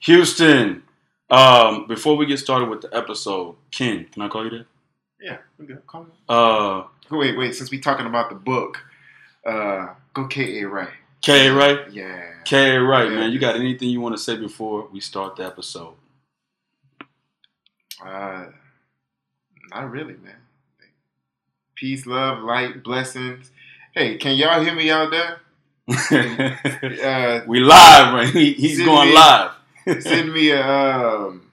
Houston. Um, before we get started with the episode, Ken, can I call you that? Yeah, we good. Call me. Uh, Wait, wait. Since we talking about the book, uh, go K A Right. K, right? Yeah. K, right, Yeah. man. You got anything you want to say before we start the episode? Uh, not really, man. Peace, love, light, blessings. Hey, can y'all hear me out there? Uh, we live, man. He, he's going me- live. send me a um,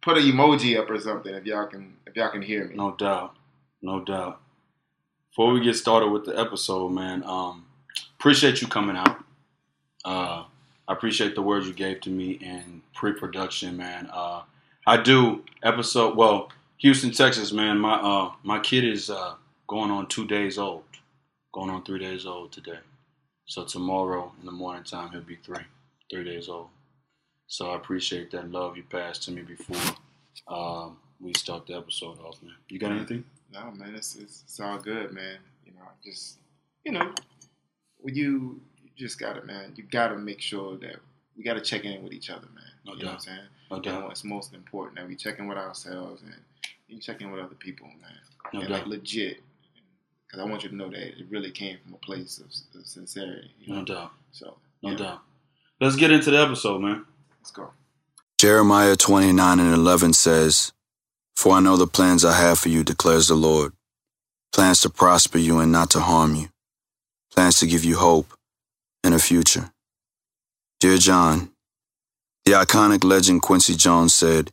put an emoji up or something if y'all can if y'all can hear me. No doubt. No doubt. Before we get started with the episode, man, um, appreciate you coming out. Uh, I appreciate the words you gave to me in pre-production, man. Uh, I do episode well, Houston, Texas, man. My uh, my kid is uh, going on two days old, going on three days old today. So tomorrow in the morning time he'll be three, three days old. So I appreciate that love you passed to me before um, we start the episode off, man. You got anything? No, man, it's, it's it's all good, man. You know, just you know, when you you just gotta, man, you gotta make sure that we gotta check in with each other, man. No you know what I'm doubt. saying? No You know, it's most important that we check in with ourselves and you check in with other people, man. No and doubt. like legit, because I want you to know that it really came from a place of, of sincerity. You know? No doubt. So No yeah, doubt. Let's get into the episode, man. Let's go. Jeremiah 29 and 11 says, For I know the plans I have for you, declares the Lord. Plans to prosper you and not to harm you. Plans to give you hope and a future. Dear John, the iconic legend Quincy Jones said,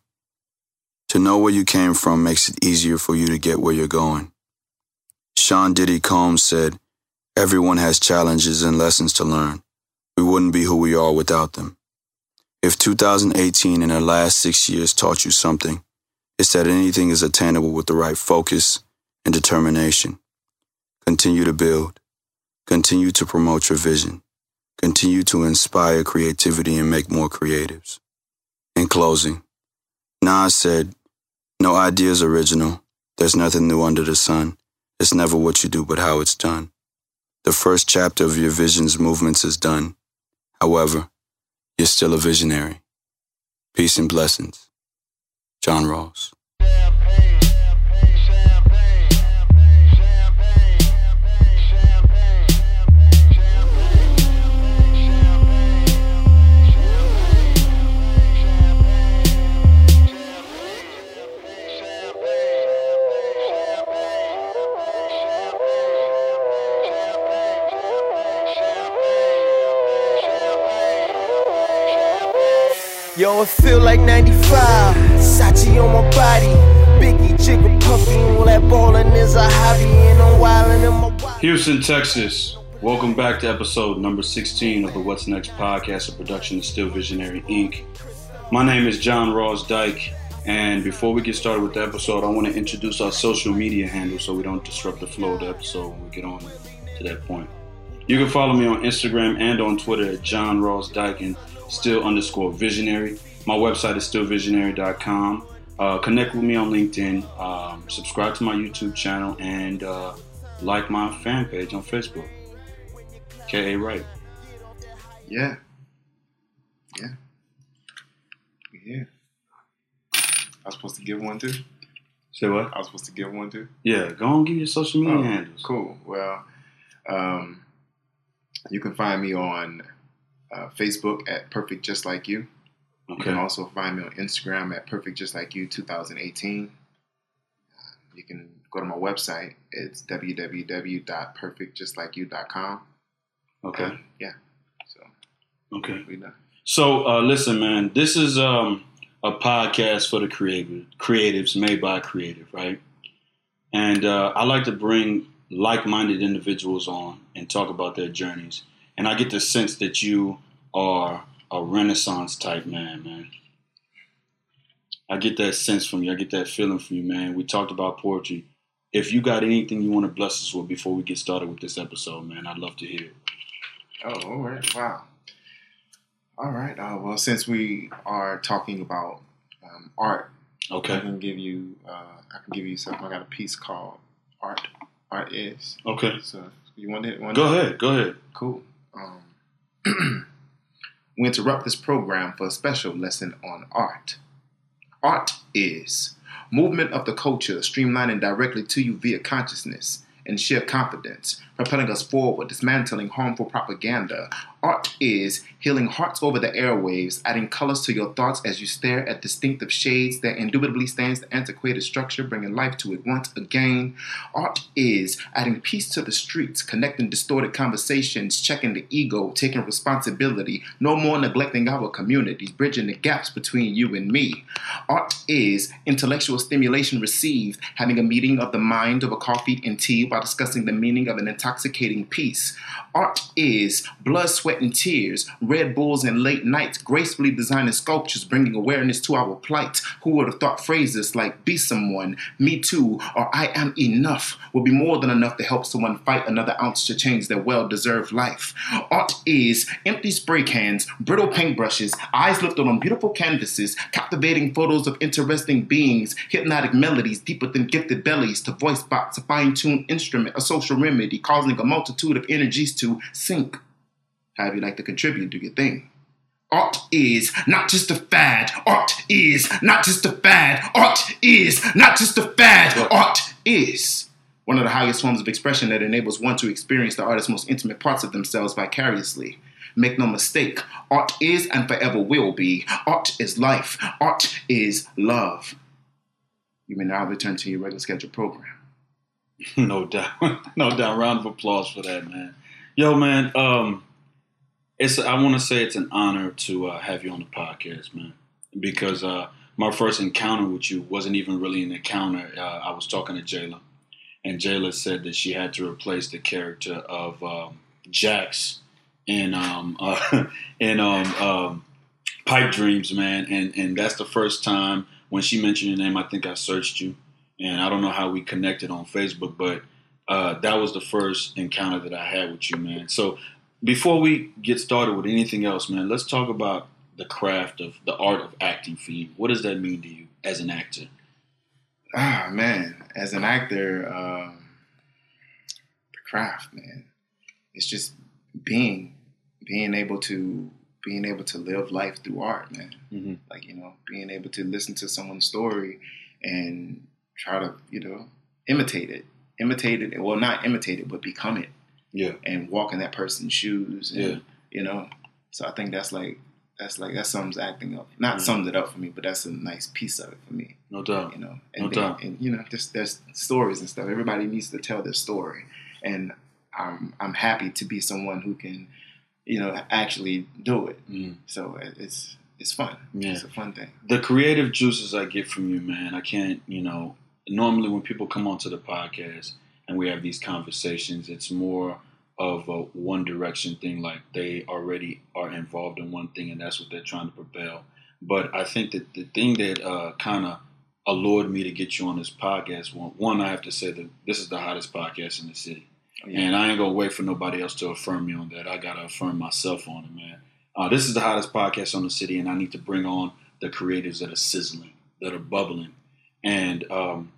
To know where you came from makes it easier for you to get where you're going. Sean Diddy Combs said, Everyone has challenges and lessons to learn. We wouldn't be who we are without them. If 2018 and the last six years taught you something, it's that anything is attainable with the right focus and determination. Continue to build. Continue to promote your vision. Continue to inspire creativity and make more creatives. In closing, Nas said, No idea is original. There's nothing new under the sun. It's never what you do, but how it's done. The first chapter of your vision's movements is done. However, you're still a visionary. Peace and blessings. John Ross. Yo, it feel like 95. Sachi on my body. Biggie, Jigga, puffy. All that ballin' is a hobby. And I'm wildin' in my wallet. Houston, Texas. Welcome back to episode number 16 of the What's Next podcast, a production of Still Visionary Inc. My name is John Ross Dyke, and before we get started with the episode, I want to introduce our social media handle so we don't disrupt the flow of the episode when we get on to that point. You can follow me on Instagram and on Twitter at John Ross Dyke and still underscore visionary. My website is stillvisionary.com. Uh, connect with me on LinkedIn, um, subscribe to my YouTube channel, and uh, like my fan page on Facebook. K.A. Wright. Yeah. Yeah. Yeah. I was supposed to give one too. Say what? I was supposed to give one too. Yeah, go on, give your social media Oh, handles. Cool. Well, um, you can find me on uh, Facebook at Perfect Just Like You. Okay. You can also find me on Instagram at Perfect Just Like You 2018. Uh, You can go to my website. It's www.perfectjustlikeyou.com. Okay. And, yeah. So Okay. we done. So uh, listen, man, this is um, a podcast for the creative creatives made by a creative, right? And uh, I like to bring like-minded individuals on and talk about their journeys. And I get the sense that you are a Renaissance type man, man. I get that sense from you. I get that feeling from you, man. We talked about poetry. If you got anything you want to bless us with before we get started with this episode, man, I'd love to hear it. Oh, all right. Wow. All right. Uh, well, since we are talking about um, art, I can give you. Uh, I can give you something. I got a piece called "Art." Art is. Okay. So you want it? Want Go ahead. Go ahead. Cool. Um, we interrupt this program for a special lesson on art. Art is movement of the culture streamlining directly to you via consciousness and sheer confidence, propelling us forward, dismantling harmful propaganda. Art is healing hearts over the airwaves, adding colors to your thoughts as you stare at distinctive shades that indubitably stains the antiquated structure, bringing life to it once again. Art is adding peace to the streets, connecting distorted conversations, checking the ego, taking responsibility, no more neglecting our communities, bridging the gaps between you and me. Art is intellectual stimulation received, having a meeting of the mind over coffee and tea while discussing the meaning of an intoxicating peace. Art is blood, sweat, and tears, Red Bulls and late nights, gracefully designing sculptures, bringing awareness to our plight. Who would have thought phrases like be someone, me too, or I am enough would be more than enough to help someone fight another ounce to change their well deserved life? Art is empty spray cans, brittle paintbrushes, eyes lifted on beautiful canvases, captivating photos of interesting beings, hypnotic melodies deep within gifted bellies, to voice box, a fine tuned instrument, a social remedy, causing a multitude of energies to sync. However, you like to contribute, do your thing. Art is not just a fad. Art is not just a fad. Art is not just a fad. Art is one of the highest forms of expression that enables one to experience the artist's most intimate parts of themselves vicariously. Make no mistake, art is and forever will be. Art is life. Art is love. You may now return to your regular scheduled program. no doubt, no doubt. Round of applause for that, man. Yo, man. Um, it's I want to say it's an honor to uh, have you on the podcast, man, because uh, my first encounter with you wasn't even really an encounter. Uh, I was talking to Jayla, and Jayla said that she had to replace the character of um, Jax in um, uh, in um, um, Pipe Dreams, man, and and that's the first time when she mentioned your name. I think I searched you, and I don't know how we connected on Facebook, but. Uh, that was the first encounter that I had with you, man. So before we get started with anything else, man, let's talk about the craft of the art of acting for you. What does that mean to you as an actor? Ah, man, as an actor, um, the craft, man, it's just being, being able to, being able to live life through art, man. Mm-hmm. Like you know, being able to listen to someone's story and try to, you know, imitate it, imitate it. Well, not imitate it, but become it Yeah, and walk in that person's shoes. And, Yeah. You know, so I think that's like that's like that sums acting up. Not Mhm. sums it up for me, but that's a nice piece of it for me. no doubt. You know, No and doubt. and you know, just there's stories and stuff. Everybody needs to tell their story, and I'm I'm happy to be someone who can, you know, actually do it. Mm. So it's it's fun. Yeah. It's a fun thing. the creative juices I get from you, man, I can't, you know, normally when people come onto the podcast and we have these conversations, it's more of a one direction thing, like they already are involved in one thing and that's what they're trying to propel. But I think that the thing that uh, kind of allured me to get you on this podcast, one, one, I have to say that this is the hottest podcast in the city. Yeah. And I ain't gonna wait for nobody else to affirm me on that. I gotta affirm myself on it, man. Uh, this is the hottest podcast on the city, and I need to bring on the creatives that are sizzling, that are bubbling. And um,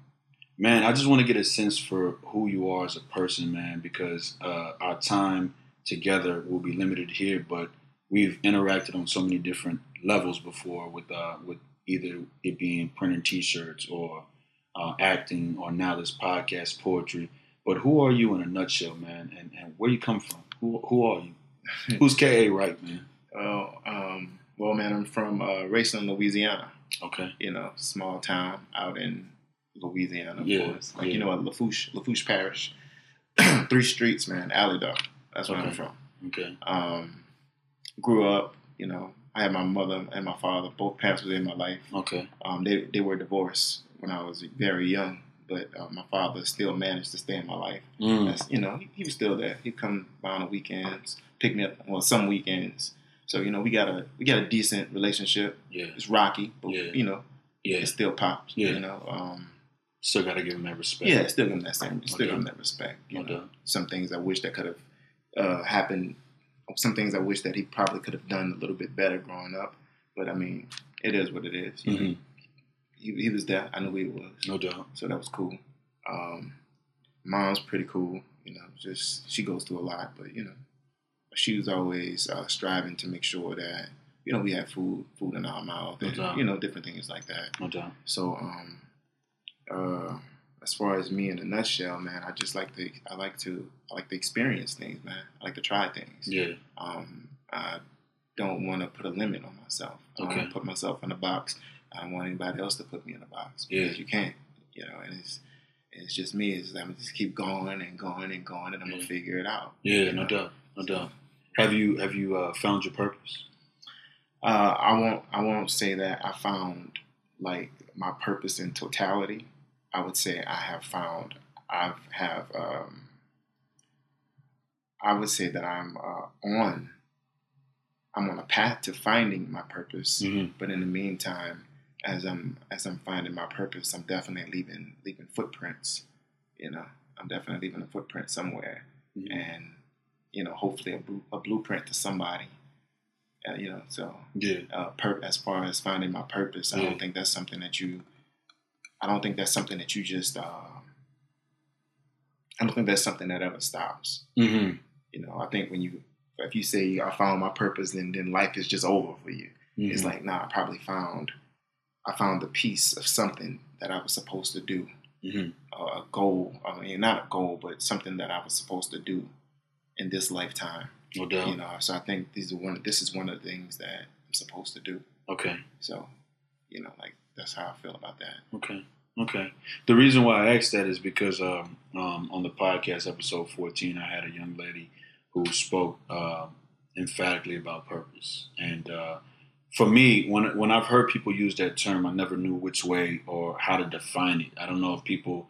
man, I just want to get a sense for who you are as a person, man, because uh, our time together will be limited here, but we've interacted on so many different levels before with uh, with either it being printing T-shirts or uh, acting, or now this podcast, poetry. But who are you in a nutshell, man? And, and where you come from? Who, who are you? Who's K.A. Wright, man? Oh, um, well, man, I'm from uh, Raceland, Louisiana. Okay. You know, small town out in Louisiana, of Yeah, course. Like yeah. you know, what Lafourche, Lafourche Parish, three streets, man. Alley Dog. That's where I'm from. Okay. Um, grew up, you know. I had my mother and my father. Both parents were in my life. Okay. Um, they they were divorced when I was very young, but uh, my father still managed to stay in my life. Mm. You know, he, he was still there. He'd come by on the weekends, pick me up. Well, some weekends. So you know, we got a we got a decent relationship. Yeah. It's rocky, but Yeah. you know, Yeah. it still pops. Yeah. You know, um, Still got to give him that respect. yeah, still give him that same, still give Okay. him that respect. You No know, doubt. some things I wish that could have uh, happened. Some things I wish that he probably could have done a little bit better growing up. But I mean, it is what it is. You know? Mhm. he, he was there. I knew who he was. No doubt. So that was cool. Um, mom's pretty cool. You know, just she goes through a lot, but you know, she was always uh, striving to make sure that you know we had food food in our mouth No and doubt. you know different things like that. No doubt. So um, uh, as far as me in a nutshell, man, I just like to I like to I like to experience things, man. I like to try things. Yeah. Um, I don't want to put a limit on myself. I don't Okay. want to put myself in a box. I don't want anybody else to put me in a box Yeah. because you can't. You know, and it's it's just me. It's I'm just keep going and going and going, and I'm Yeah. gonna figure it out. Yeah. you No doubt. No doubt. Have you have you uh, found your purpose? Uh, I won't. I won't say that I found like my purpose in totality. I would say I have found. I have. Um, I would say that I'm uh, on. I'm on a path to finding my purpose. Mm-hmm. But in the meantime, as I'm as I'm finding my purpose, I'm definitely leaving leaving footprints. You know, I'm definitely leaving a footprint somewhere, Mm-hmm. and you know, hopefully a, blu- a blueprint to somebody. Uh, you know, so Yeah. uh, per- as far as finding my purpose, I don't think that's something that you. I don't think that's something that you just. Uh, I don't think that's something that ever stops. Mm-hmm. You know, I think when you, if you say I found my purpose, then then life is just over for you. Mm-hmm. It's like, nah, I probably found, I found the piece of something that I was supposed to do, Mm-hmm. a goal. I mean, not a goal, but something that I was supposed to do in this lifetime. No doubt. You know, so I think these are one. This is one of the things that I'm supposed to do. Okay. So, you know, like that's how I feel about that. Okay. Okay. The reason why I asked that is because um, um, on the podcast episode 14, I had a young lady who spoke uh, emphatically about purpose. And uh, for me, when when I've heard people use that term, I never knew which way or how to define it. I don't know if people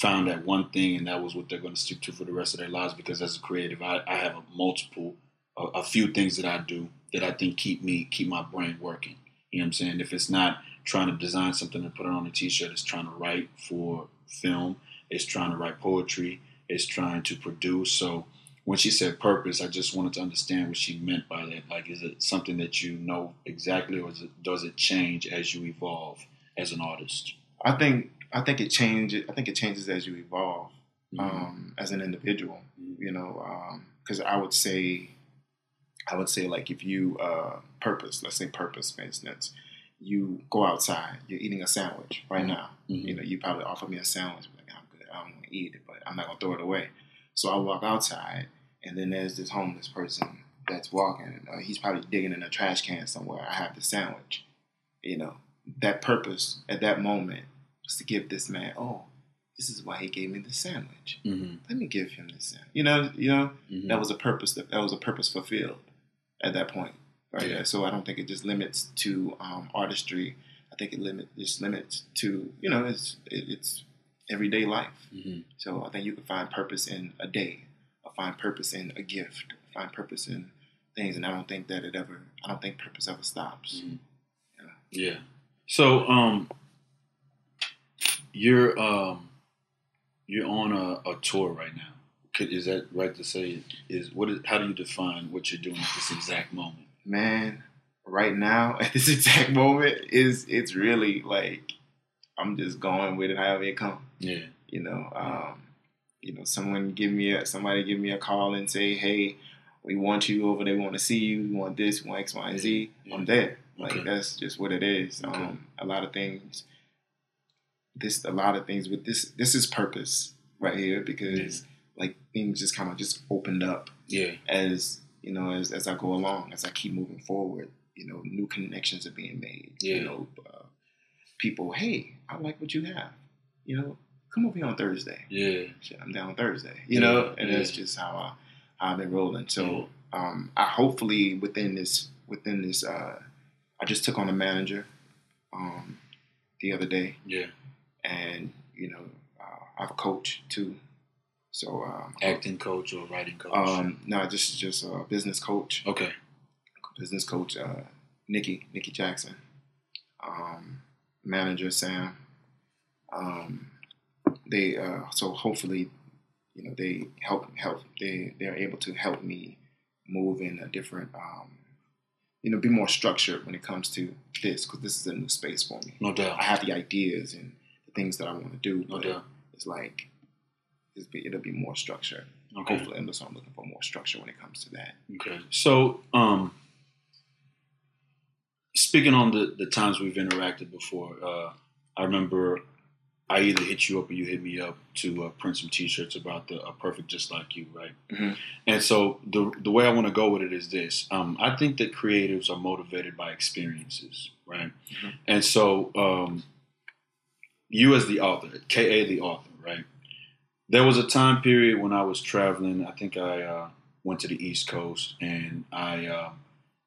found that one thing and that was what they're going to stick to for the rest of their lives. Because as a creative, I, I have a multiple, a, a few things that I do that I think keep me keep my brain working. You know what I'm saying? If it's not trying to design something and put it on a t-shirt, it's trying to write for film, it's trying to write poetry, it's trying to produce. So when she said purpose, I just wanted to understand what she meant by that. Like, is it something that you know exactly, or is it, does it change as you evolve as an artist? I think I think it changes. I think it changes as you evolve Mhm. um, as an individual. You know, because I would say, I would say like if you uh, purpose, let's say purpose, for instance, you go outside, you're eating a sandwich right Mhm. now. Mhm. You know, you probably offer me a sandwich, like I'm good, I don't want to eat it, but I'm not gonna throw it away. So I walk outside, and then there's this homeless person that's walking. Uh, he's probably digging in a trash can somewhere. I have the sandwich. You know, that purpose at that moment was to give this man, oh, this is why he gave me the sandwich. Mhm. Let me give him this sandwich. You know, you know, Mhm. that was a purpose. That that was a purpose fulfilled at that point, right? Yeah. So I don't think it just limits to um, artistry. I think it limit just limits to you know it's it, it's everyday life. Mhm. So I think you can find purpose in a day, or find purpose in a gift, find purpose in things, and I don't think that it ever. I don't think purpose ever stops. Mhm. Yeah. So, um, you're um, you're on a, a tour right now. Could, is that right to say? Is what? Is, how do you define what you're doing at this exact moment? Man, right now at this exact moment is it's really like I'm just going with it however it comes. Yeah. You know, um, you know, someone give me a somebody give me a call and say, hey. We want you over there. We want to see you. We want this. We want X, Y, and Z. Yeah. I'm there. Like Okay. that's just what it is. Okay. Um, a lot of things. This a lot of things with this. This is purpose right here because like things just kind of just opened up Yeah. as you know as as I go along as I keep moving forward. You know, new connections are being made. Yeah. You know, uh, people. Hey, I like what you have. You know, come over here on Thursday. Yeah. Shit, I'm down Thursday. You Yeah, know, and that's just how I how I've been rolling. So um, I hopefully within this within this uh, I just took on a manager um, the other day, Yeah. and you know uh, I have a coach too. So um, Acting coach or writing coach. um, no, this is just a business coach, okay. business coach uh, Nikki Nikki Jackson, um, manager Sam. Um, they uh, so hopefully, you know, they help help they they're able to help me move in a different, um, you know, be more structured when it comes to this because this is a new space for me. No doubt. I have the ideas and the things that I want to do, No doubt. it's like be, it'll be more structure. Okay. Hopefully, and so I'm looking for more structure when it comes to that. Okay. So, um, speaking on the, the times we've interacted before, uh, I remember I either hit you up or you hit me up to uh, print some T-shirts about the uh, perfect just like you, right? Mhm. And so the the way I want to go with it is this: um, I think that creatives are motivated by experiences, right? Mhm. And so um, you as the author, Ka the author, right? There was a time period when I was traveling. I think I uh, went to the East Coast and I uh,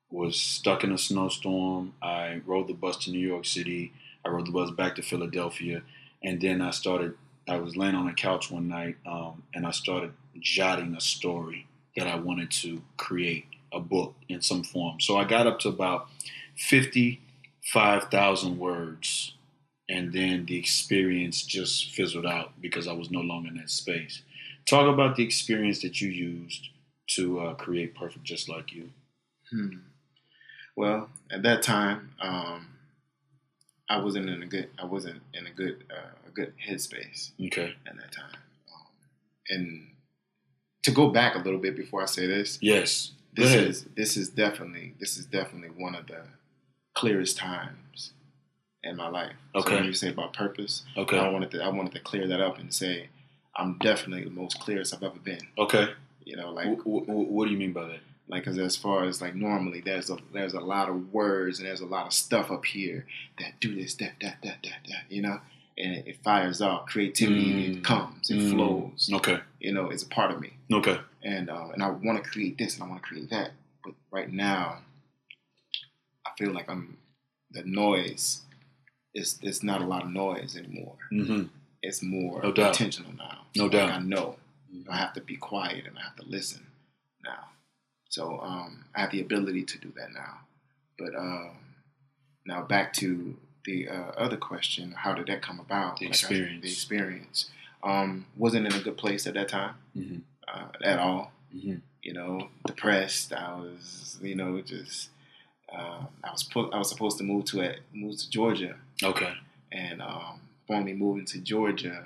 was stuck in a snowstorm. I rode the bus to New York City. I rode the bus back to Philadelphia, and then I started. I was laying on a couch one night, um, and I started jotting a story that I wanted to create a book in some form. So I got up to about fifty-five thousand words, and then the experience just fizzled out because I was no longer in that space. Talk about the experience that you used to uh, create Perfect Just Like You. Hmm. Well, at that time, um, I wasn't in a good. I wasn't in a good uh, a good headspace Okay. at that time. Um, and to go back a little bit before I say this, Yes. This is this is definitely this is definitely one of the clearest times in my life. So Okay. when you say about purpose, okay, I wanted to I wanted to clear that up and say I'm definitely the most clearest I've ever been. Okay. You know, like W- w- what do you mean by that? like because as far as like normally there's a there's a lot of words and there's a lot of stuff up here that do this that that that that that you know and it, it fires off creativity Mm. it comes it Mm. flows Okay. you know it's a part of me Okay. and um, and I want to create this and I want to create that but right now I feel like I'm the noise is it's not a lot of noise anymore Mm-hmm. it's more No intentional now No like, doubt. I know I have to be quiet and I have to listen now. So um, I have the ability to do that now. But um, now back to the uh, other question: How did that come about? The Like I experience. the experience um, wasn't in a good place at that time Mm-hmm. uh, at all. Mm-hmm. You know, depressed. I was, you know, just um, I was put. I was supposed to move to it, move to Georgia, Okay. and um, upon me moving to Georgia,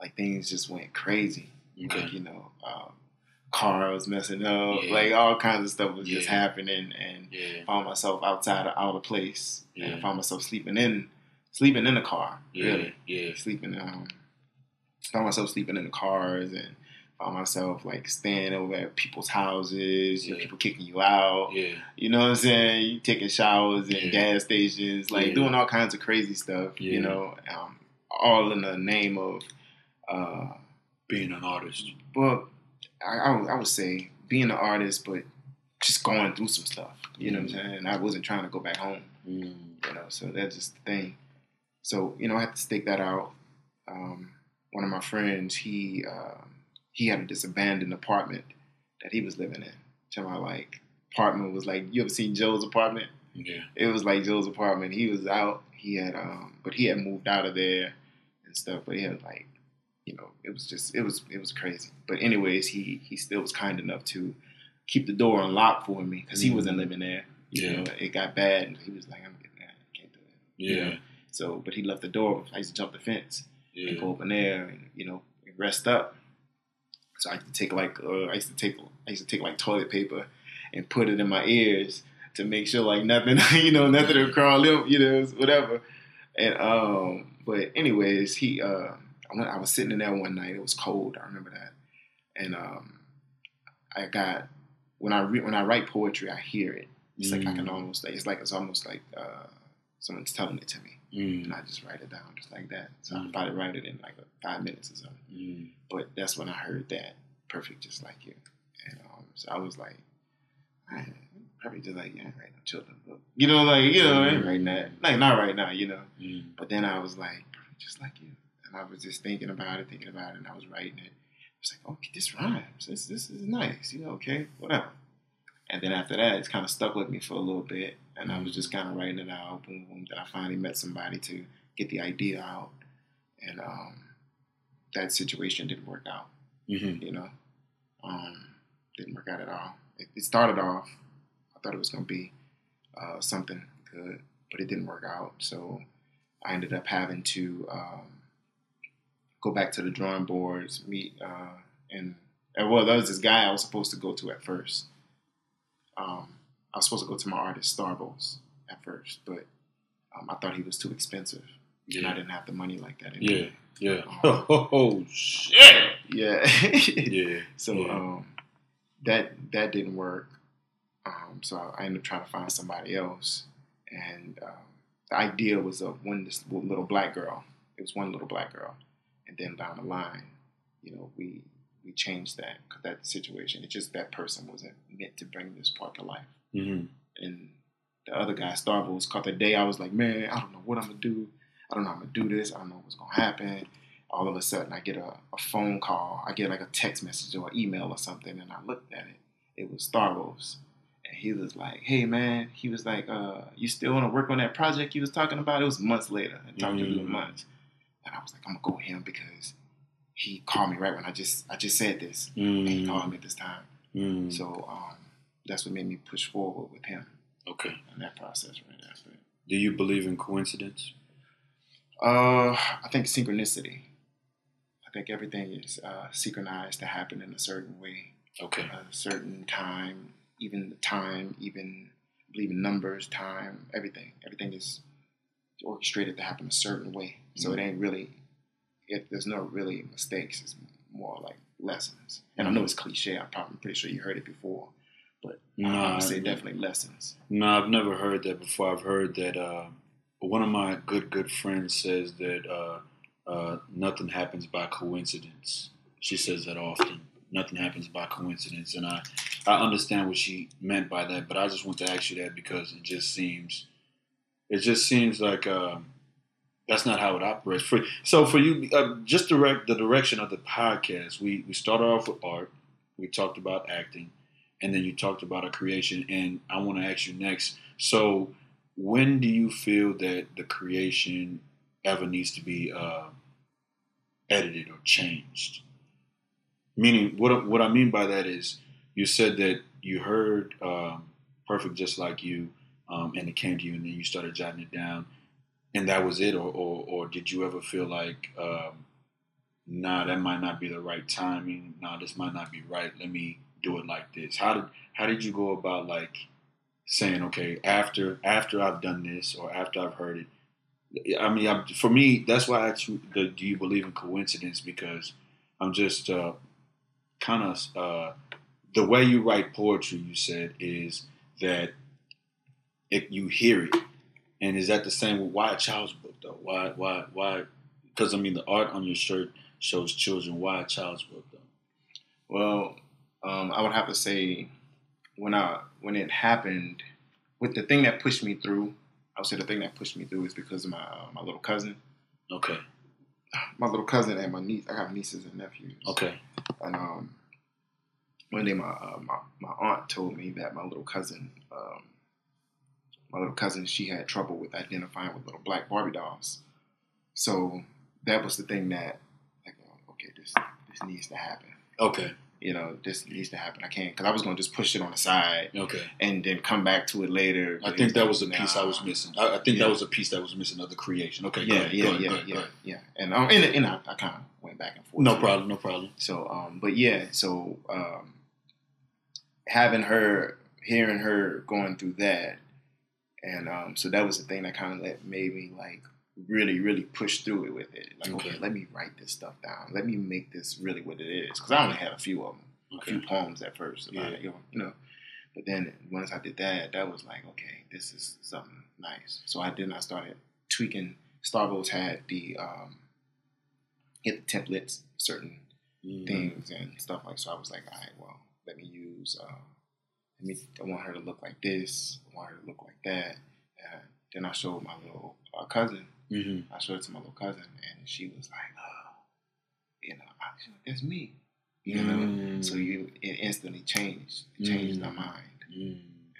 like things just went crazy. Okay. Like, you know, um, cars messing up, Yeah. like all kinds of stuff was just happening, and Yeah. found myself outside of out of place, Yeah. and found myself sleeping in sleeping in the car. Yeah. Really, Yeah. sleeping. Um, found myself sleeping in the cars, and found myself like staying over at people's houses. Yeah. people kicking you out. Yeah. You know what I'm saying? You taking showers in Yeah. gas stations, like Yeah. doing all kinds of crazy stuff. You know, um, all in the name of. Uh, Being an artist. well, I, I, would- I would say being an artist, but just going through some stuff. You know what I'm saying? And I wasn't trying to go back home. Mm. You know, so that's just the thing. So you know, I had to stake that out. Um, one of my friends, he um he had this abandoned apartment that he was living in. To my like apartment was like you ever seen Joe's apartment? Yeah. It was like Joe's apartment. He was out. He had um, but he had moved out of there and stuff. But he had like, you know, it was just it was it was crazy. But anyways, he he still was kind enough to keep the door unlocked for me because he wasn't living there. You Yeah. know, it got bad, and he was like, "I'm getting out. I can't do it." You Yeah. know? So, but he left the door. I used to jump the fence and go up in there and you know and rest up. So I used to take like uh, I used to take I used to take like toilet paper and put it in my ears to make sure like nothing you know nothing would crawl up you know whatever. And um, but anyways, he uh, I, went, I was sitting in there one night. It was cold. I remember that. And um, I got when I re- when I write poetry, I hear it. It's like I can Mm. almost like it's like it's almost like uh, someone's telling it to me Mm. and I just write it down just like that. So I Mm. probably write it in like five minutes or something. Mm. But that's when I heard that perfect, just like you. And um, so I was like, I probably just like, yeah, I ain't writing no children's book. You know, like you know, I ain't writing that. Like not right now, you know. Mm. But then I was like, perfect, just like you. And I was just thinking about it, thinking about it, and I was writing it. It's like, okay, this rhymes. This this is nice. You know, okay, whatever. And then after that, it's kind of stuck with me for a little bit, and I was just kind of writing it out. Boom, boom. Then I finally met somebody to get the idea out, and um, that situation didn't work out. Mhm. You know, um, didn't work out at all. It, it started off. I thought it was going to be uh, something good, but it didn't work out. So I ended up having to um, go back to the drawing boards, meet uh, and And well, that was this guy I was supposed to go to at first. Um, I was supposed to go to my artist Starbucks at first, but um, I thought he was too expensive, and I didn't have the money like that. Yeah. Anymore. Yeah. Um, Oh, shit. yeah. Yeah. So Yeah. um, that that didn't work. Um, so I ended up trying to find somebody else, and um, the idea was of one this little black girl. It was one little black girl, and then down the line, you know, we we changed that that situation. It just that person wasn't meant to bring this part to life. Hmm And the other guy, Starbucks, caught the day. I was like, man, I don't know what I'm gonna do. I don't know how I'm gonna do this. I don't know what's gonna happen. All of a sudden, I get a, a phone call. I get like a text message or email or something, and I looked at it. It was Starbucks, and he was like, "Hey, man," he was like, uh, "You still want to work on that project you was talking about?" It was months later. I talked to him Mm. months, and I was like, "I'm gonna go with him because he called me right when I just I just said this. And he called me at this time, Mm. so um, that's what made me push forward with him Okay. in that process right there. Do you believe in coincidence? uh, I think synchronicity. I think everything is uh, synchronized to happen in a certain way, Okay. a certain time, even the time, even I believe in numbers, time, everything. Everything is orchestrated to happen a certain way. So it ain't really, it, there's no really mistakes. It's more like lessons. And I know it's cliche. I'm probably pretty sure you heard it before, but I Nah, would say definitely lessons. No, I've never heard that before. I've heard that uh, one of my good good friends says that uh, uh, nothing happens by coincidence. She says that often. Nothing happens by coincidence, and I I understand what she meant by that. But I just want to ask you that because it just seems it just seems like um, that's not how it operates. For so for you, uh, just direct the direction of the podcast. We we started off with art. We talked about acting and then you talked about a creation and i want to ask you next. So when do you feel that the creation ever needs to be uh, edited or changed? Meaning what, what i mean by that is you said that you heard um, perfect just like you um, and it came to you and then you started jotting it down and that was it? Or, or, or did you ever feel like um, nah that might not be the right timing nah this might not be right let me do it like this? How did how did you go about like saying okay after after i've done this or after i've heard it? I mean I, for me that's why i asked you the, do you believe in coincidence? Because i'm just uh, kind of uh, the way you write poetry you said is that it, you hear it. And is that the same with why a child's book though? Why why why because i mean the art on your shirt shows children why a child's book though. Well, um, I would have to say when I when it happened, with the thing that pushed me through, I would say the thing that pushed me through is because of my uh, my little cousin, okay my little cousin and my niece. I have nieces and nephews. okay And um, one day my, uh, my my aunt told me that my little cousin, um, my little cousin, she had trouble with identifying with little black Barbie dolls. So that was the thing that, like, uh, okay, this this needs to happen. okay You know, this needs to happen. I can't because I was gonna just push it on the side okay and then come back to it later. I think that was a piece I was missing. I, I think Yeah. that was a piece that was missing of the creation. Okay, Yeah, ahead, yeah, ahead, yeah, ahead, yeah, yeah. And um, and, and I, I kind of went back and forth. No problem, no problem. So, um, but yeah, so um, having her, hearing her going through that, and um, so that was the thing that kind of let made me like really, really push through it with it. Like, okay, Okay. let me write this stuff down. Let me make this really what it is, because I only had a few of them, a few poems at first about Yeah. it, you know. But then once I did that, that was like, okay, this is something nice. So I then I started tweaking. Starbucks had the um, hit the templates, certain Mhm. things and stuff like so I was like, all right, well, let me use uh let me I want her to look like this, I want her to look like that. And then I showed my little uh, cousin, Mhm. I showed it to my little cousin and she was like, oh, you know, I, that's me. You know? Mm. So you it instantly changed. It changed my Mm. mind. You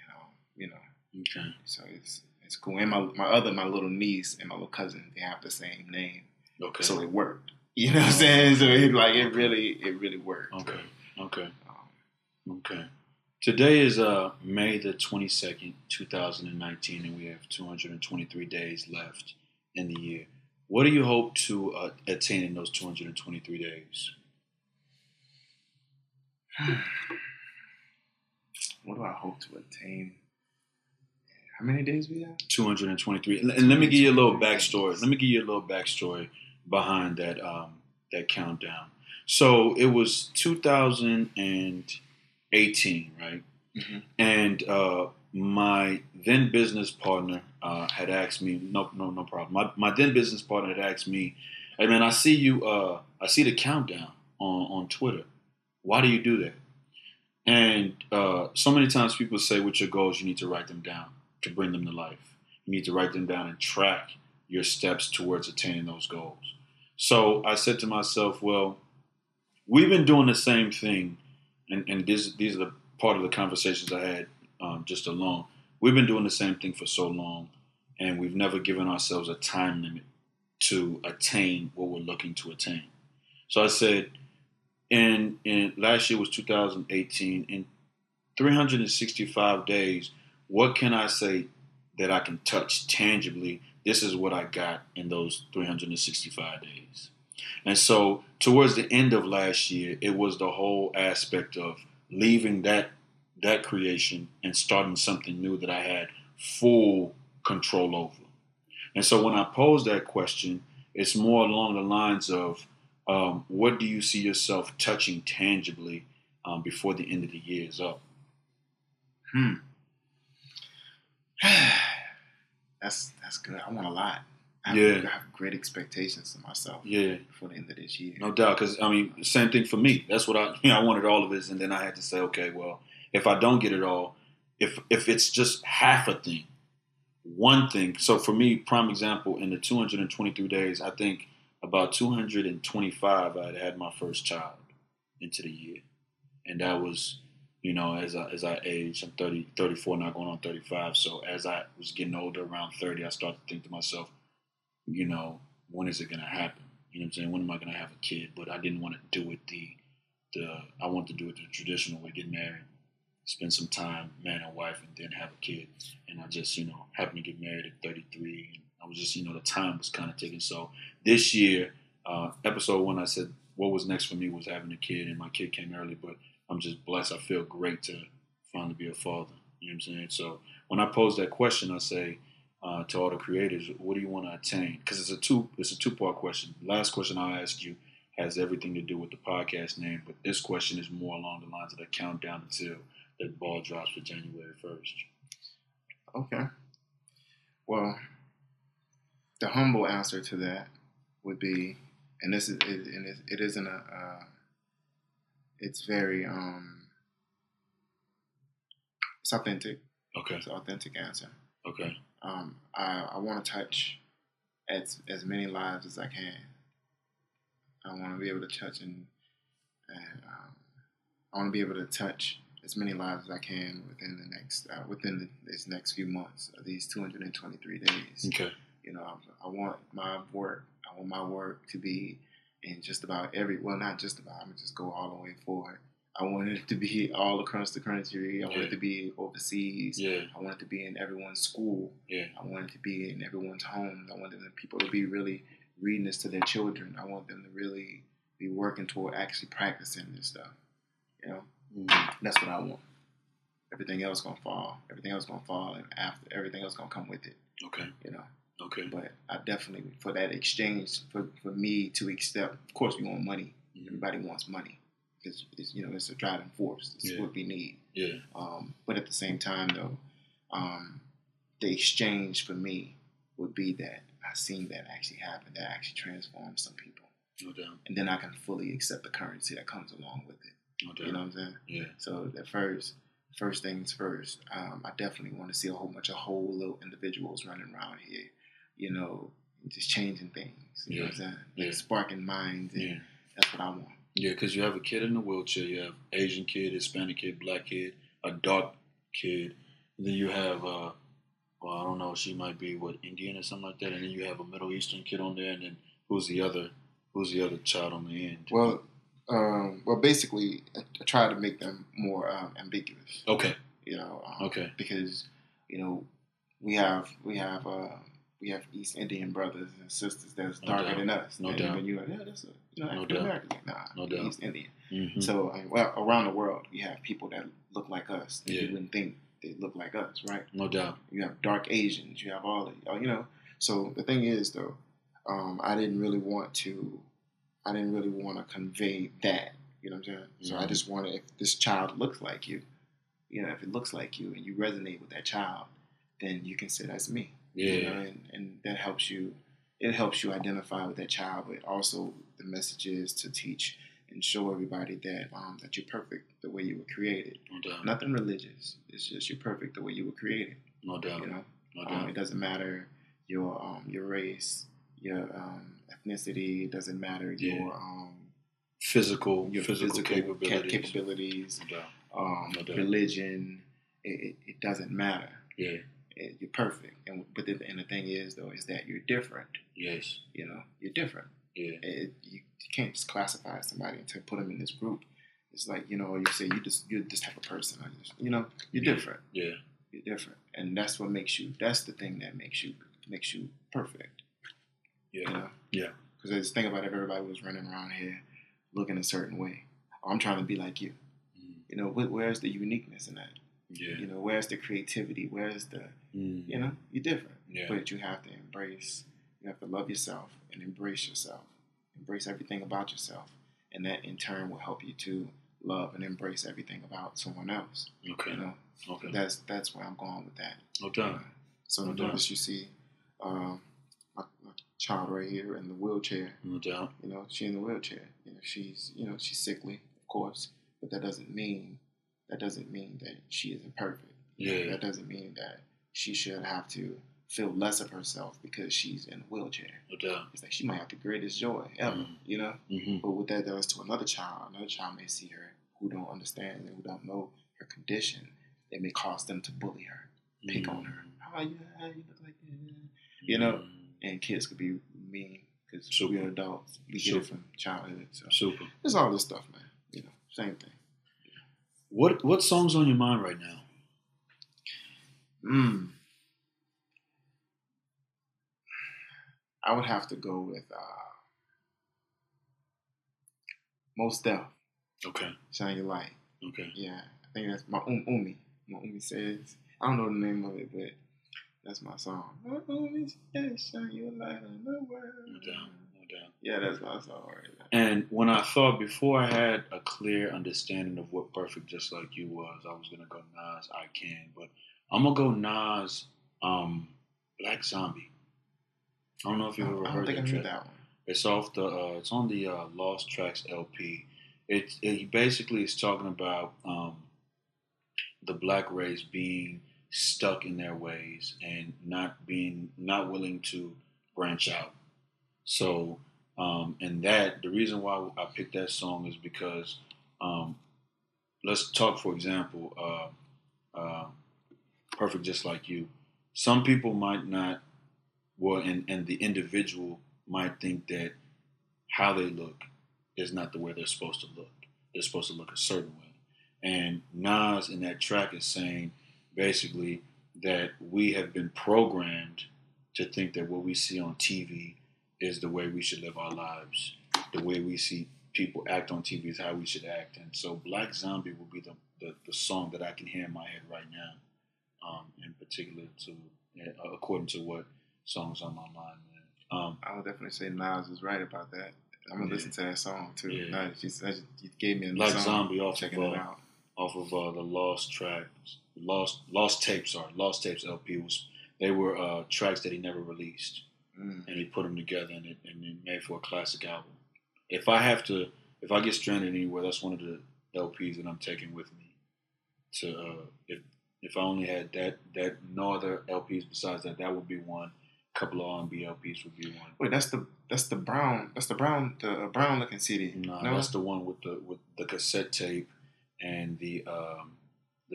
know, you know. Okay, So it's it's cool. And my my other my little niece and my little cousin, they have the same name. okay, So it worked. You know what I'm saying? So it like it really it really worked. okay, okay, Um, okay. Today is uh May the twenty second, two thousand and nineteen, and we have two hundred and twenty three days left in the year. What do you hope to uh, attain in those two hundred and twenty three days? What do I hope to attain? How many days we have? 223. And and let me give you a little backstory. Let me give you a little backstory behind that um, that countdown. So it was 2018, right? Mhm. And uh, my then business partner uh, had asked me, no, no, no problem. My, my then business partner had asked me, "Hey man, I see you. Uh, I see the countdown on on Twitter. Why do you do that?" And uh, so many times people say, with your goals, you need to write them down to bring them to life. You need to write them down and track your steps towards attaining those goals. So I said to myself, well, we've been doing the same thing, and, and this, these are the part of the conversations I had um, just alone. We've been doing the same thing for so long, and we've never given ourselves a time limit to attain what we're looking to attain. So I said, in in last year was 2018. In 365 days, what can I say that I can touch tangibly? This is what I got in those 365 days. And so, towards the end of last year, it was the whole aspect of leaving that that creation and starting something new that I had full control over. And so, when I pose that question, it's more along the lines of um, what do you see yourself touching tangibly um, before the end of the year is up? Hmm. that's that's good. I want a lot. I have, Yeah. I have great expectations of myself Yeah, before the end of this year. no doubt. Because I mean, same thing for me. That's what I, you know, I wanted all of this, and then I had to say, okay, well, if I don't get it all, if if it's just half a thing, one thing. So for me, prime example, in the 223 days, I think about 225, I had had my first child into the year, and that was, you know, as I as I age, I'm 30, 34 now, going on 35. So as I was getting older, around 30, I started to think to myself, you know, when is it going to happen? You know what I'm saying? When am I going to have a kid? But I didn't want to do it the, the I wanted to do it the traditional way, get married, spend some time, man and wife, and then have a kid. And I just, you know, happened to get married at 33. And I was just, you know, the time was kind of ticking. So this year, uh, episode one, I said what was next for me was having a kid, and my kid came early. But I'm just blessed. I feel great to finally be a father. You know what I'm saying? So when I pose that question, I say uh, to all the creators, what do you want to attain? Because it's a two it's a two part question. Last question I'll ask you has everything to do with the podcast name, but this question is more along the lines of the countdown until the ball drops for January first. Okay. Well, the humble answer to that would be, and this is, it, and it, it isn't a, uh, it's very, um, it's authentic. Okay. It's an authentic answer. Okay. Um, I, I want to touch as as many lives as I can. I want to be able to touch and, and um, I want to be able to touch as many lives as I can within the next uh, within the, this next few months of these 223 days. Okay. You know, I, I want my work. I want my work to be in just about every. Well, not just about. I'm gonna just go all the way forward. I want it to be all across the country. I want it to be overseas. Yeah. I want it to be in everyone's school. Yeah. I want it to be in everyone's home. I want them, people to be really reading this to their children. I want them to really be working toward actually practicing this stuff. You know. That's what I want. Everything else gonna fall. Everything else gonna fall, and after everything else gonna come with it. Okay. You know, Okay. but I definitely for that exchange for for me to accept. Of course, we want money. Mhm. Everybody wants money because it's you know it's a driving force. It's Yeah. what we need. Yeah. Um, but at the same time, though, um, the exchange for me would be that I've seen that actually happen, that actually transforms some people. No doubt. And then I can fully accept the currency that comes along with it. Doubt. You know what I'm saying? Yeah. So the first, first things first, um, I definitely want to see a whole bunch of whole little individuals running around here, you know, just changing things. You know what I'm saying? Like Yeah. sparking minds, and Yeah. that's what I want. Yeah, because you have a kid in a wheelchair, you have Asian kid, Hispanic kid, black kid, a dark kid, and then you have, uh, well, I don't know, she might be what Indian or something like that, and then you have a Middle Eastern kid on there, and then who's the other, who's the other child on the end? Well, um, well, basically, I, I try to make them more um, ambiguous. okay, You know, um, okay, because you know we have we have uh, we have East Indian brothers and sisters that's No darker doubt. than us. No and doubt. When you're like, yeah, that's a you know No African. American. Nah, No doubt. East Indian. Mhm. So I mean, well, around the world, we have people that look like us. That Yeah. You wouldn't think they look like us, right? no doubt. You have dark Asians. You have all of you know. So the thing is, though, um, I didn't really want to. I didn't really want to convey that. You know what I'm saying? So I Mhm. just wanted if this child looks like you, you know, if it looks like you and you resonate with that child, then you can say that's me. Yeah. You know, and, and that helps you. It helps you identify with that child, but also the message is to teach and show everybody that um, that you're perfect the way you were created. No doubt. Nothing religious. It's just you're perfect the way you were created. No doubt. You know, No um, doubt. it doesn't matter your um, your race, your um, ethnicity. It doesn't matter Yeah. your um, Physical, your physical, physical, ca- capabilities. capabilities, No doubt. um, No doubt. religion. It, it, it doesn't matter. Yeah. It, you're perfect, and but the, and the thing is though is that you're different. Yes. You know, you're different. Yeah. It, you, you can't just classify somebody and to put them in this group. It's like you know, you say you just you're this type of person. Just, you know, you're Yeah. different. Yeah. You're different, and that's what makes you. That's the thing that makes you makes you perfect. Yeah. You know. Yeah. Because I just think about if everybody was running around here looking a certain way. Oh, I'm trying to be like you. Mm. You know, wh- where's the uniqueness in that? Yeah. You know, where's the creativity? Where's the Mm. you know, you're different. Yeah. But you have to embrace, you have to love yourself and embrace yourself. Embrace everything about yourself. And that in turn will help you to love and embrace everything about someone else. Okay. You know, Okay. that's that's where I'm going with that. Okay. doubt. So No the doubt. notice you see um, my, my child right here in the wheelchair. No doubt. You know, she in the wheelchair. You know, she's you know she's sickly, of course, but that doesn't mean that doesn't mean that she isn't perfect. Yeah. That doesn't mean that she should have to feel less of herself because she's in a wheelchair. No doubt. It's like she might have the greatest joy ever, Mhm. you know. Mm-hmm. But what that does to another child, another child may see her who don't understand and who don't know her condition. It may cause them to bully her, pick on her. How you? How you look like that? You know, and kids could be mean because we're adults. We get it from childhood. So Super. it's all this stuff, man. You know, same thing. What What song's on your mind right now? Mm. I would have to go with uh, Mos Def, Okay. Shine Your Light. Okay. Yeah, I think that's my um, Umi. My Umi says, I don't know the name of it, but that's my song. Umi says, Shine Your Light on the world. No doubt. No doubt. Yeah, that's my song. And when I thought before I had a clear understanding of what Perfect Just Like You was, I was gonna go Nas, I Can, but I'm gonna go Nas, um, Black Zombie. I don't know if you've ever I heard I that track. that one. It's off the. Uh, it's on the uh, Lost Tracks LP. It, it basically is talking about um, the black race being stuck in their ways and not being not willing to branch out. So, um, and that the reason why I picked that song is because um, let's talk for example, uh, uh, perfect just like you. Some people might not well, and, and the individual might think that how they look is not the way they're supposed to look. They're supposed to look a certain way. And Nas in that track is saying basically that we have been programmed to think that what we see on TV is the way we should live our lives. The way we see people act on TV is how we should act. And so Black Zombie will be the, the, the song that I can hear in my head right now, um, in particular to uh, according to what songs on my mind. Um, I would definitely say Nas is right about that. I'm gonna Yeah. listen to that song too. Yeah. Now that you, you gave me a Black song. Zombie off checking of, it uh, out. off of uh, the Lost tracks, Lost Lost Tapes, sorry, Lost Tapes LP was they were uh, tracks that he never released, Mm. and he put them together and it, and it made for a classic album. If I have to, if I get stranded anywhere, that's one of the LPs that I'm taking with me. To uh, if if I only had that that no other LPs besides that, that would be one. A couple of R&B LPs would be one. Wait, that's the that's the brown that's the brown the uh, brown looking CD. No, no, that's the one with the with the cassette tape and the um,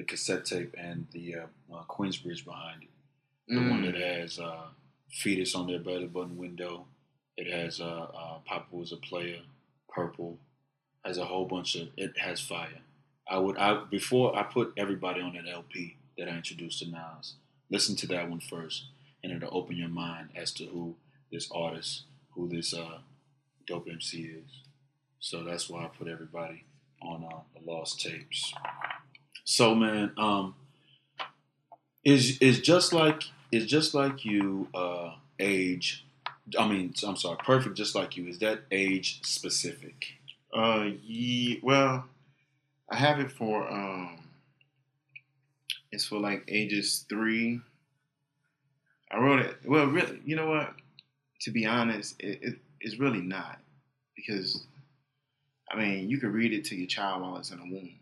the cassette tape and the uh, uh, Queensbridge behind it. The one Mm. that has uh, fetus on their belly button window. It has uh, uh, Papa was a player, purple. Has a whole bunch of. It has fire. I would I before I put everybody on that LP that I introduced to Nas. Listen to that one first. and it'll open your mind as to who this artist, who this uh, dope MC is. So that's why I put everybody on uh, the lost tapes. So man, um, is is just like is just like you uh, age. I mean, I'm sorry, perfect. Just like you, is that age specific? Uh, yeah, well, I have it for um, it's for like ages three. I wrote it. Well, really, you know what? To be honest, it, it it's really not because I mean, you could read it to your child while it's in the womb.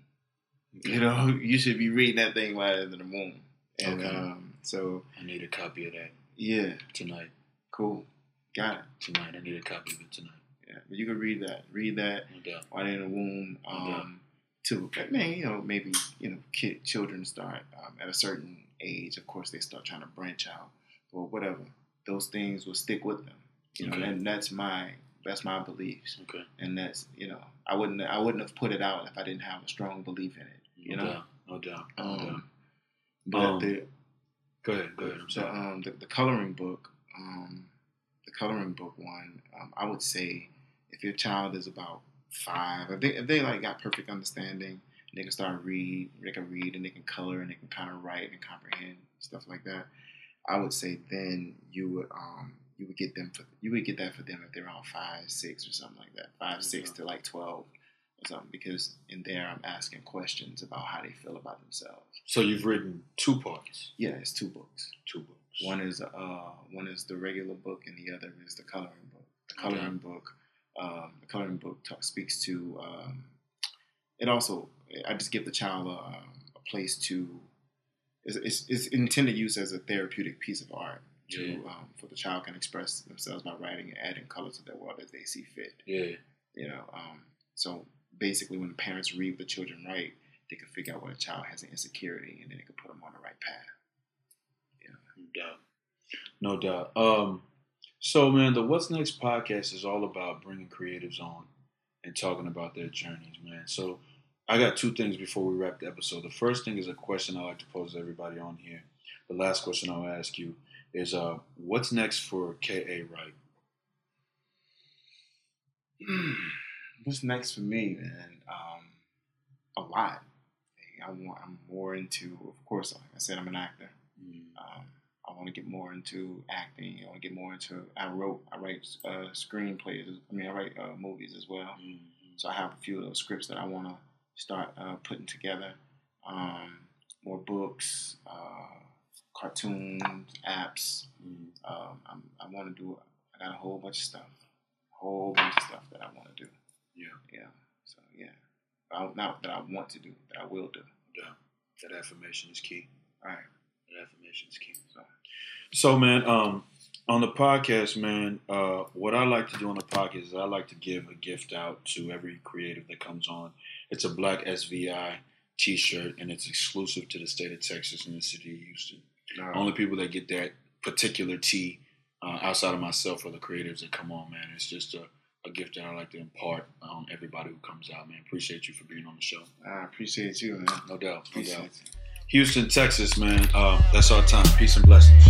You know, you should be reading that thing while in the womb. And Okay. um, so, I need a copy of that yeah, tonight. cool, got it. Tonight, I need a copy of it tonight. Yeah, but you can read that. Read that No while in the womb. Um, to man, you know, maybe you know, kid children start um, at a certain age. Of course, they start trying to branch out, or whatever. Those things will stick with them. You know, Okay. and that's my that's my beliefs, Okay. and that's you know, I wouldn't I wouldn't have put it out if I didn't have a strong belief in it. No You know, doubt. No doubt. No doubt. um, but Um, the Go ahead. Go ahead. I'm the, um, the, the coloring book, um, the coloring book one, um, I would say if your child is about five, if they, if they like got perfect understanding, they can start read, they can read and they can color and they can kind of write and comprehend stuff like that. I would say then you would um, you would get them for you would get that for them if they're around five, six or something like that, five, six to like twelve or something. Because in there I'm asking questions about how they feel about themselves. So you've written two parts. Yeah, it's two books. Two books. One is uh one is the regular book, and the other is the coloring book. The coloring book, um, the coloring book talk, speaks to. Um, it also, I just give the child a, um, a place to. It's, it's, it's intended use as a therapeutic piece of art to Yeah. um, for the child can express themselves by writing and adding color to their world as they see fit. Yeah. You know, um, so basically, when the parents read what the children write, they can figure out what a child has an insecurity, and then they can put them on the right path. Yeah, no doubt. No doubt. Um, so man, the What's Next podcast is all about bringing creatives on and talking about their journeys, man. So I got two things before we wrap the episode. The first thing is a question I like to pose to everybody on here. The last question I'll ask you is, uh, what's next for K.A. Wright? What's next for me, man? Um, a lot. I want. I'm more into. Of course, like I said, I'm an actor. Mm, Um, I want to get more into acting. I want to get more into. I wrote. I write uh, screenplays. I mean, I write uh, movies as well. mm, So I have a few of those scripts that I want to start uh, putting together. Um, more books, uh, cartoons, apps. mm. Um, I'm, I want to do. I got a whole bunch of stuff. A whole bunch of stuff that I want to do. Yeah. Yeah. So yeah. I, not that I want to do, that I will do. Doubt. That affirmation is key. All right. That affirmation is key. So, so man, um, on the podcast, man, uh, what I like to do on the podcast is I like to give a gift out to every creative that comes on. It's a black SVI T-shirt, and it's exclusive to the state of Texas and the city of Houston. Uh, Only people that get that particular tea uh, outside of myself are the creatives that come on, man. It's just a, a gift that I like to impart on everybody who comes out, man. Appreciate you for being on the show. I appreciate you, man. No doubt, no Appreciate doubt. you. Houston, Texas, man. Uh, that's our time. Peace and blessings.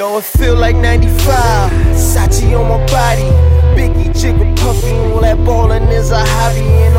Yo, it feel like 95. Sachi on my body. Biggie, Jigga, puffy. All that ballin' is a hobby. And